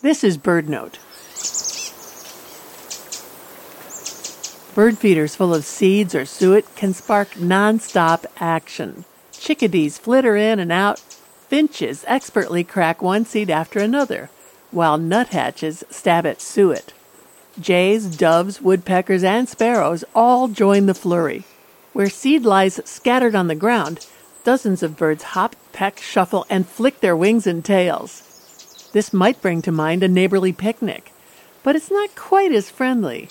This is BirdNote. Bird feeders full of seeds or suet can spark nonstop action. Chickadees flitter in and out. Finches expertly crack one seed after another, while nuthatches stab at suet. Jays, doves, woodpeckers, and sparrows all join the flurry. Where seed lies scattered on the ground, dozens of birds hop, peck, shuffle, and flick their wings and tails. This might bring to mind a neighborly picnic, but it's not quite as friendly.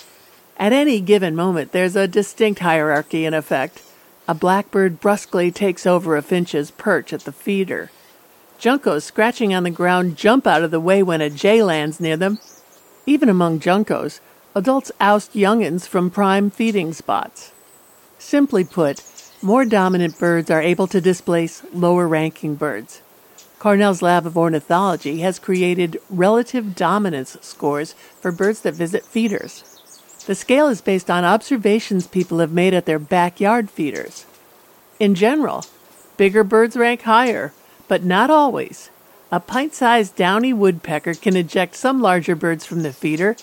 At any given moment, there's a distinct hierarchy in effect. A blackbird brusquely takes over a finch's perch at the feeder. Juncos scratching on the ground jump out of the way when a jay lands near them. Even among juncos, adults oust youngins from prime feeding spots. Simply put, more dominant birds are able to displace lower ranking birds. Cornell's Lab of Ornithology has created relative dominance scores for birds that visit feeders. The scale is based on observations people have made at their backyard feeders. In general, bigger birds rank higher, but not always. A pint sized downy woodpecker can eject some larger birds from the feeder.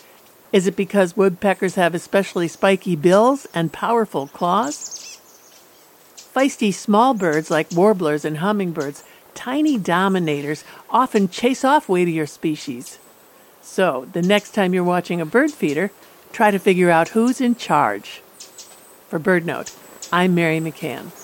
Is it because woodpeckers have especially spiky bills and powerful claws? Feisty small birds like warblers and hummingbirds tiny dominators often chase off weightier species. So, the next time you're watching a bird feeder, try to figure out who's in charge. For BirdNote, I'm Mary McCann.